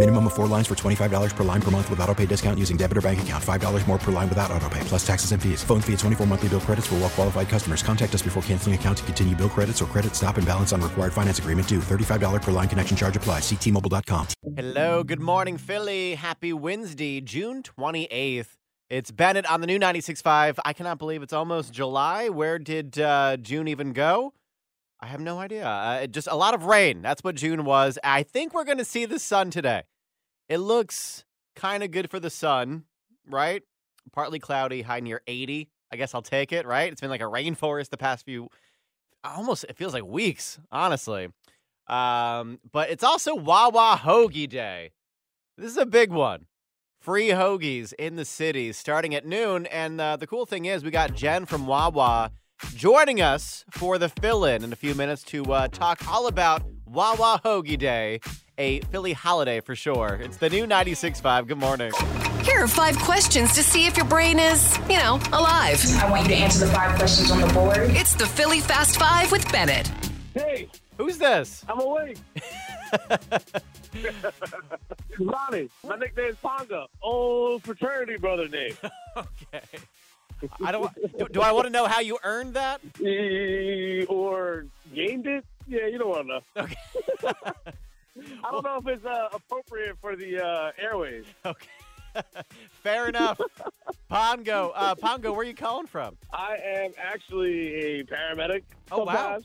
Minimum of four lines for $25 per line per month with auto pay discount using debit or bank account. $5 more per line without auto pay, plus taxes and fees. Phone fee at 24 monthly bill credits for well qualified customers. Contact us before canceling account to continue bill credits or credit stop and balance on required finance agreement due. $35 per line connection charge applies. Ctmobile.com. Hello, good morning, Philly. Happy Wednesday, June 28th. It's Bennett on the new 96.5. I cannot believe it's almost July. Where did uh, June even go? I have no idea. Uh, just a lot of rain. That's what June was. I think we're going to see the sun today. It looks kind of good for the sun, right? Partly cloudy, high near 80. I guess I'll take it, right? It's been like a rainforest the past few, almost, it feels like weeks, honestly. Um, but it's also Wawa Hoagie Day. This is a big one. Free hoagies in the city starting at noon. And uh, the cool thing is, we got Jen from Wawa joining us for the Phil-In in a few minutes to uh, talk all about Wawa Hoagie Day, a Philly holiday for sure. It's the new 96.5. Good morning. Here are five questions to see if your brain is, you know, alive. I want you to answer the five questions on the board. It's the Philly Fast Five with Bennett. Hey, Who's this? I'm awake. Ronnie, my nickname's Pongo. Old fraternity brother name. okay. I don't. Do, do I want to know how you earned that? Or gained it? Yeah, you don't want to know. Okay. I don't know if it's uh, appropriate for the uh, airways. Okay. Fair enough. Pongo. Uh, Pongo, where are you calling from? I am actually a paramedic. Oh, wow.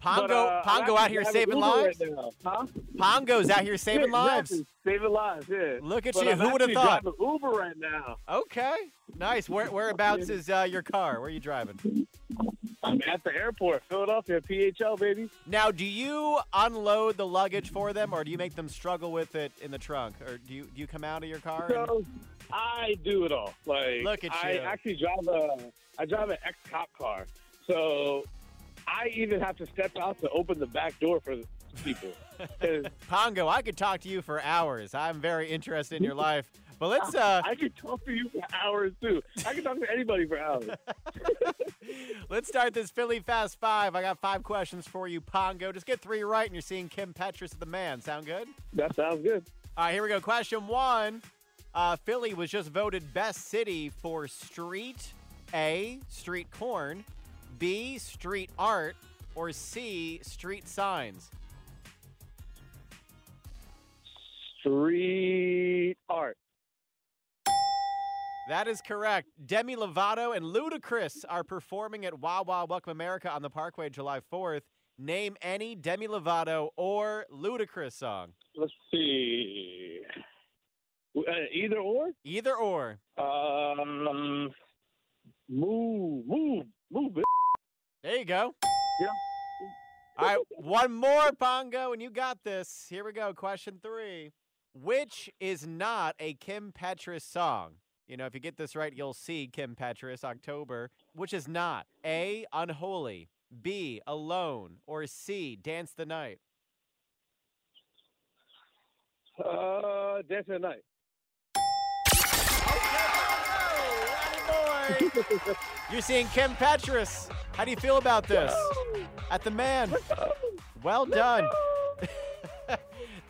Pongo, but, uh, Pongo out here saving lives. Right now. Huh? Pongo's out here saving Yeah, lives. exactly. Saving lives, yeah. Look at But you. I'm Who would have thought? driving Uber right now. Okay. Nice. Where, whereabouts is uh, your car? Where are you driving? I'm at the airport, Philadelphia, PHL, baby. Now, do you unload the luggage for them, or do you make them struggle with it in the trunk, or do you do you come out of your car? and- I do it all. Like Look at I you. actually drive a I drive an ex cop car. So I even have to step out to open the back door for people. Pongo, I could talk to you for hours. I'm very interested in your life. But let's uh I could talk to you for hours too. I can talk to anybody for hours. let's start this Philly Fast Five. I got five questions for you, Pongo. Just get three right, and you're seeing Kim Petras the Met. Sound good? That sounds good. All right, here we go. Question one. Uh, Philly was just voted best city for street A, street corn, B, street art, or C, street signs. Street art. That is correct. Demi Lovato and Ludacris are performing at Wawa Welcome America on the Parkway July 4th. Name any Demi Lovato or Ludacris song. Let's see. Uh, either or. Either or. Um, move, move, move. It. There you go. Yeah. All right, one more, Pongo, and you got this. Here we go. Question three. Which is not a Kim Petras song? You know, if you get this right, you'll see Kim Petras, October. Which is not A, Unholy, B, Alone, or C, Dance the Night? Uh, dancing at night. You're seeing Kim Petras. How do you feel about this? At the Met. Well done.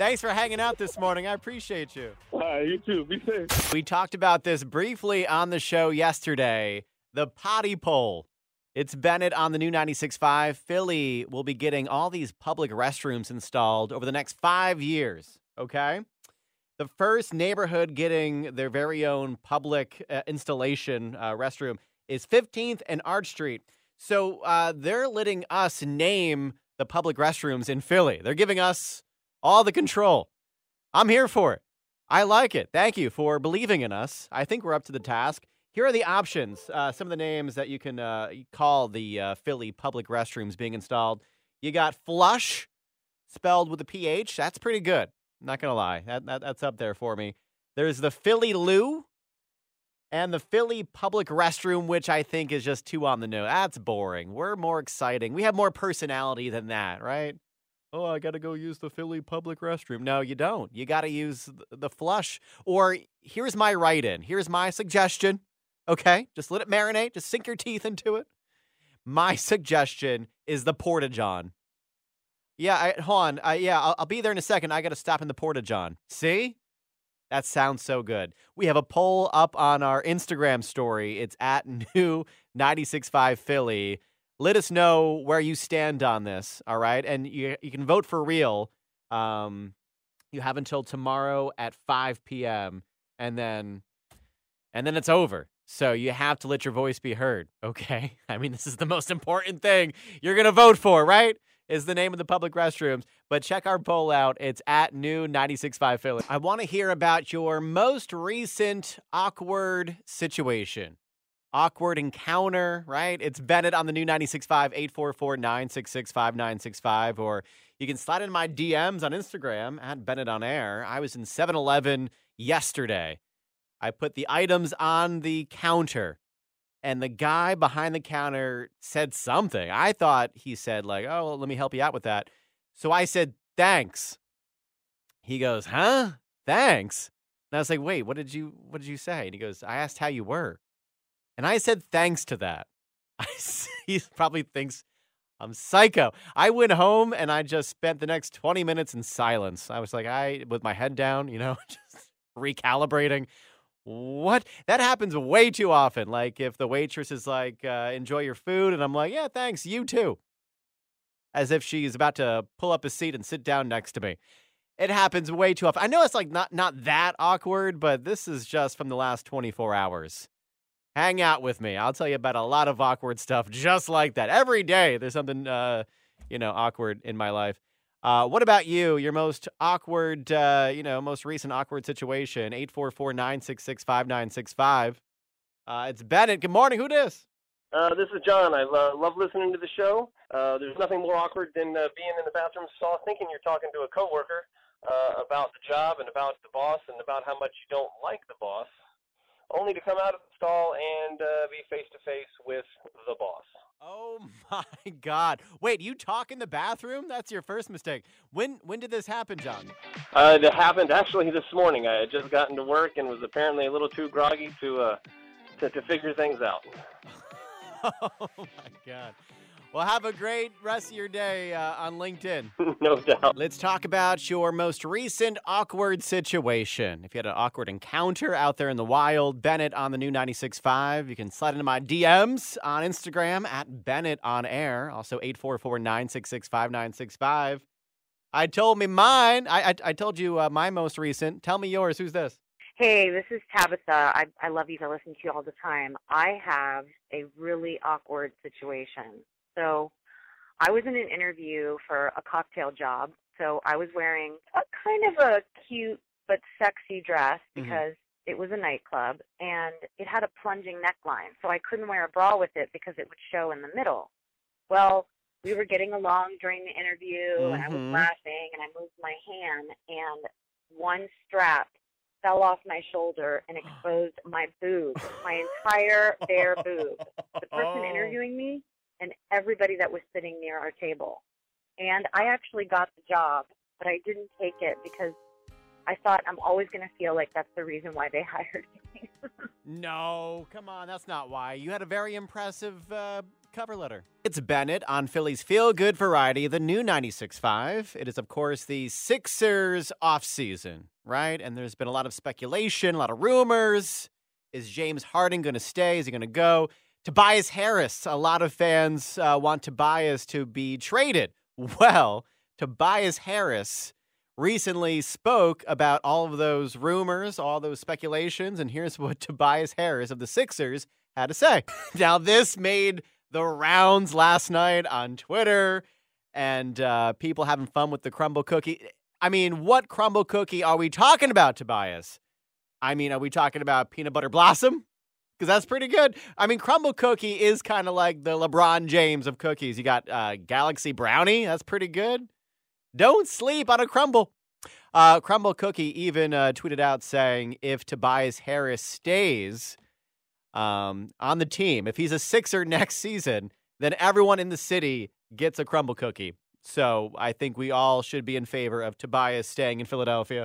Thanks for hanging out this morning. I appreciate you. All right, you too. Be safe. We talked about this briefly on the show yesterday. The potty poll. It's Bennett on the new 96.5. Philly will be getting all these public restrooms installed over the next five years. Okay. The first neighborhood getting their very own public uh, installation uh, restroom is 15th and Arch Street. So uh, they're letting us name the public restrooms in Philly. They're giving us all the control. I'm here for it. I like it. Thank you for believing in us. I think we're up to the task. Here are the options. Uh, some of the names that you can uh, call the uh, Philly public restrooms being installed. You got Flush, spelled with a PH. That's pretty good. Not going to lie. That, that, that's up there for me. There's the Philly Lou and the Philly public restroom, which I think is just too on the nose. That's boring. We're more exciting. We have more personality than that, right? Oh, I got to go use the Philly public restroom. No, you don't. You got to use the flush. Or here's my write in. Here's my suggestion. Okay, just let it marinate. Just sink your teeth into it. My suggestion is the Porta John. Yeah, I, hold on. Uh, yeah, I'll, I'll be there in a second. I got to stop in the Porta John. See? That sounds so good. We have a poll up on our Instagram story. It's at new 965 Philly. Let us know where you stand on this, all right? And you you can vote for real. Um, you have until tomorrow at 5 p.m. and then and then it's over. So you have to let your voice be heard, okay? I mean, this is the most important thing you're to vote for, right? Is the name of the public restrooms. But check our poll out. It's at new 965 Philly. I want to hear about your most recent awkward situation. Awkward encounter, right? It's Bennett on the new 965 844 966 5965. Or you can slide in my DMs on Instagram at Bennett on Air. I was in 7 Eleven yesterday I put the items on the counter and the guy behind the counter said something. I thought he said, like, oh, well, let me help you out with that. So I said, thanks. He goes, huh? Thanks. And I was like, wait, what did you what did you say? And he goes, I asked how you were. And I said thanks to that. I, he probably thinks I'm psycho. I went home and I just spent the next 20 minutes in silence. I was like, I with my head down, you know, just recalibrating. What? That happens way too often. Like if the waitress is like, uh, enjoy your food, and I'm like, yeah, thanks, you too. As if she's about to pull up a seat and sit down next to me. It happens way too often. I know it's like not not that awkward, but this is just from the last 24 hours. Hang out with me. I'll tell you about a lot of awkward stuff just like that. Every day there's something uh, you know, awkward in my life. Uh, what about you? Your most awkward, uh, you know, most recent awkward situation? 844 966 5965. Uh, it's Bennett. Good morning. Who this? Uh, this is John. I uh, love listening to the show. Uh, there's nothing more awkward than uh, being in the bathroom stall thinking you're talking to a coworker uh, about the job and about the boss and about how much you don't like the boss, only to come out of the stall and uh, be face to face with the boss. Oh my God! Wait, you talk in the bathroom? That's your first mistake. When when did this happen, John? Uh, it happened actually this morning. I had just gotten to work and was apparently a little too groggy to uh, to, to figure things out. oh my God! Well, have a great rest of your day uh, on LinkedIn. no doubt. Let's talk about your most recent awkward situation. If you had an awkward encounter out there in the wild, Bennett on the new 96.5. You can slide into my DMs on Instagram at Bennett on air. Also 844 966 5965. I told me mine. I, I, I told you uh, my most recent. Tell me yours. Who's this? Hey, this is Tabitha. I, I love you. I listen to you all the time. I have a really awkward situation. So I was in an interview for a cocktail job. So I was wearing a kind of a cute but sexy dress Mm-hmm. because it was a nightclub and it had a plunging neckline. So I couldn't wear a bra with it because it would show in the middle. Well, we were getting along during the interview and I was Mhm. laughing and I moved my hand and one strap fell off my shoulder and exposed my boob, my entire bare boob. The person interviewing me and everybody that was sitting near our table. And I actually got the job, but I didn't take it because I thought I'm always going to feel like that's the reason why they hired me. No, come on, that's not why. You had a very impressive uh, cover letter. It's Bennett on Philly's Feel Good Variety, the new 96.5. It is, of course, the Sixers offseason, right? And there's been a lot of speculation, a lot of rumors. Is James Harden going to stay? Is he going to go? Tobias Harris, a lot of fans uh, want Tobias to be traded. Well, Tobias Harris recently spoke about all of those rumors, all those speculations, and here's what Tobias Harris of the Sixers had to say. now, this made the rounds last night on Twitter and uh, people having fun with the Crumbl cookie. I mean, what Crumbl cookie are we talking about, Tobias? I mean, are we talking about peanut butter blossom? Because that's pretty good. I mean, Crumbl cookie is kind of like the LeBron James of cookies. You got uh, Galaxy Brownie. That's pretty good. Don't sleep on a Crumbl. Uh, Crumbl cookie even uh, tweeted out saying if Tobias Harris stays um, on the team, if he's a Sixer next season, then everyone in the city gets a Crumbl cookie. So I think we all should be in favor of Tobias staying in Philadelphia.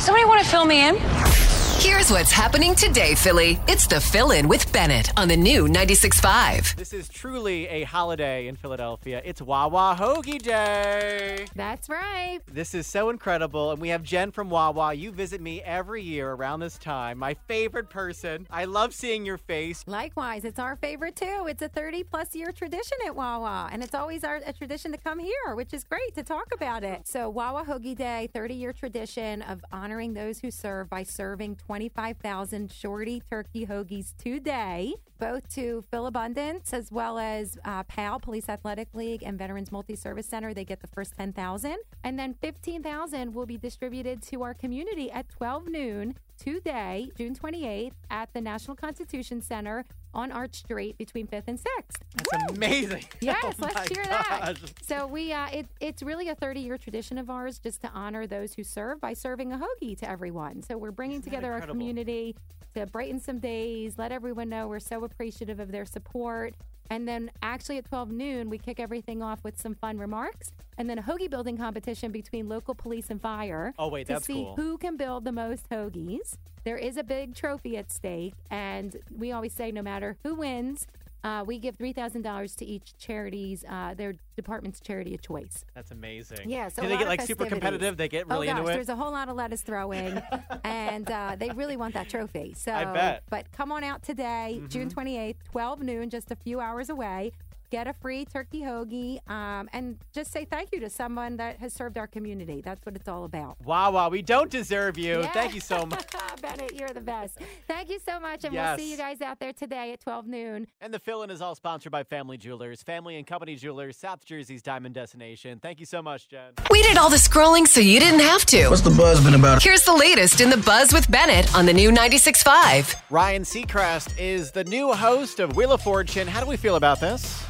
Somebody want to fill me in? Here's what's happening today, Philly. It's the Phil-In with Bennett on the new 96.5. This is truly a holiday in Philadelphia. It's Wawa Hoagie Day. That's right. This is so incredible. And we have Jen from Wawa. You visit me every year around this time. My favorite person. I love seeing your face. Likewise, it's our favorite too. It's a 30 plus year tradition at Wawa, and it's always our a tradition to come here, which is great to talk about it. So, Wawa Hoagie Day, 30 year tradition of honoring those who serve by serving 25,000 shorty turkey hoagies today, both to Philabundance as well as uh, PAL, Police Athletic League, and Veterans Multi Service Center. They get the first 10,000. And then 15,000 will be distributed to our community at 12 noon today, June 28th, at the National Constitution Center on Arch Street between 5th and 6th. That's amazing. Yes, Oh let's cheer that. So we, uh, it, it's really a 30 year tradition of ours just to honor those who serve by serving a hoagie to everyone. So we're bringing together our community to brighten some days, let everyone know we're so appreciative of their support. And then actually at 12 noon, we kick everything off with some fun remarks and then a hoagie building competition between local police and fire. Oh, wait, to that's see cool. who can build the most hoagies. There is a big trophy at stake, and we always say no matter who wins, uh, we give three thousand dollars to each charity's uh, their department's charity of choice. That's amazing. Yeah, so Do they get like super competitive? They get really oh, gosh, into it. There's a whole lot of lettuce throwing, and uh, they really want that trophy. So, I bet. But come on out today, June 28th, 12 noon, just a few hours away. Get a free turkey hoagie, um, and just say thank you to someone that has served our community. That's what it's all about. Wow, wow, we don't deserve you. Yeah. Thank you so much. Bennett, you're the best. Thank you so much, and Yes. we'll see you guys out there today at 12 noon. And the Phil-In is all sponsored by Family Jewelers, Family and Company Jewelers, South Jersey's diamond destination. Thank you so much, Jen. We did all the scrolling so you didn't have to. What's the buzz been about? Here's the latest in the buzz with Bennett on the new 96.5. Ryan Seacrest is the new host of Wheel of Fortune. How do we feel about this?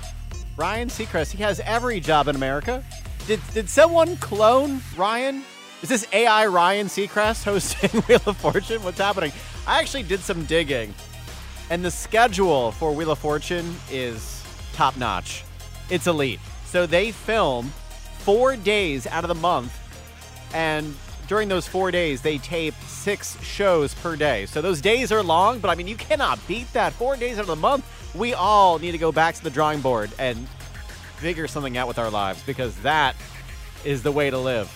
Ryan Seacrest, he has every job in America. Did, did someone clone Ryan? Is this AI Ryan Seacrest hosting Wheel of Fortune? What's happening? I actually did some digging, and the schedule for Wheel of Fortune is top notch. It's elite. So they film four days out of the month, and during those four days, they tape six shows per day. So those days are long, but I mean, you cannot beat that. Four days out of the month, we all need to go back to the drawing board and figure something out with our lives because that is the way to live.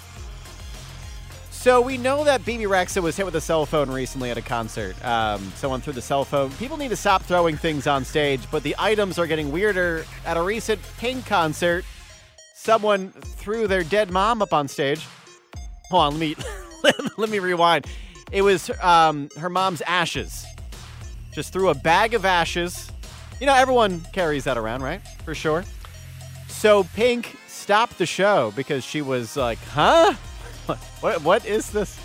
So we know that Bebe Rexha was hit with a cell phone recently at a concert. Um, someone threw the cell phone. People need to stop throwing things on stage, but the items are getting weirder. At a recent Pink concert, someone threw their dead mom up on stage. Hold on, let me let me rewind. It was um, her mom's ashes. Just threw a bag of ashes. You know, everyone carries that around, right? For sure. So Pink stopped the show because she was like, "Huh? What? What is this?"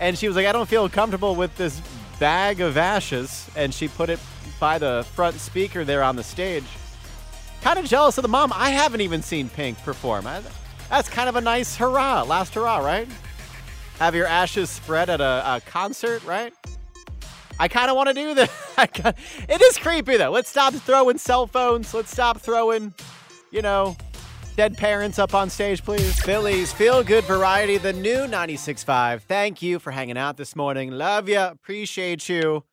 And she was like, "I don't feel comfortable with this bag of ashes." And she put it by the front speaker there on the stage. Kind of jealous of the mom. I haven't even seen Pink perform. I- That's kind of a nice hurrah, last hurrah, right? Have your ashes spread at a, a concert, right? I kind of want to do. I it is creepy though. Let's stop throwing cell phones. Let's stop throwing, you know, dead parents up on stage, please. Philly's feel good variety, the new 96.5. Thank you for hanging out this morning. Love you. Appreciate you.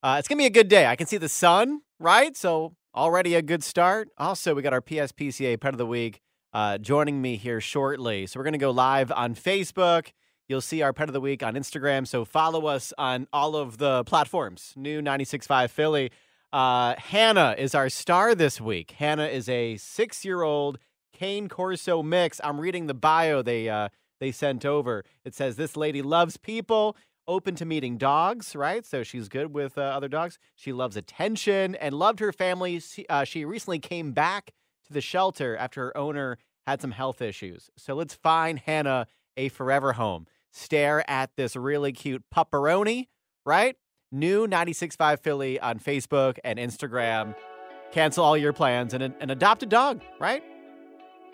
Uh, it's gonna be a good day. I can see the sun, right? So already a good start. Also, we got our PSPCA Pet of the Week uh, joining me here shortly. So we're gonna go live on Facebook. You'll see our Pet of the Week on Instagram. So follow us on all of the platforms. New 96.5 Philly. Uh, Hannah is our star this week. Hannah is a six-year-old Cane Corso mix. I'm reading the bio they uh, they sent over. It says this lady loves people, open to meeting dogs. Right, so she's good with uh, other dogs. She loves attention and loved her family. She, uh, she recently came back to the shelter after her owner had some health issues. So let's find Hannah a forever home. Stare at this really cute pepperoni, right? New 96.5 Philly on Facebook and Instagram. Cancel all your plans and, and adopt a dog, right?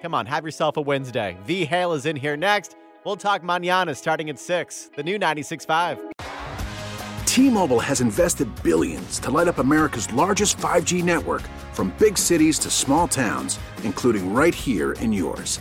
Come on, have yourself a Wednesday. V Hale is in here next. We'll talk manana starting at 6. The new 96.5. T-Mobile has invested billions to light up America's largest 5G network from big cities to small towns, including right here in yours.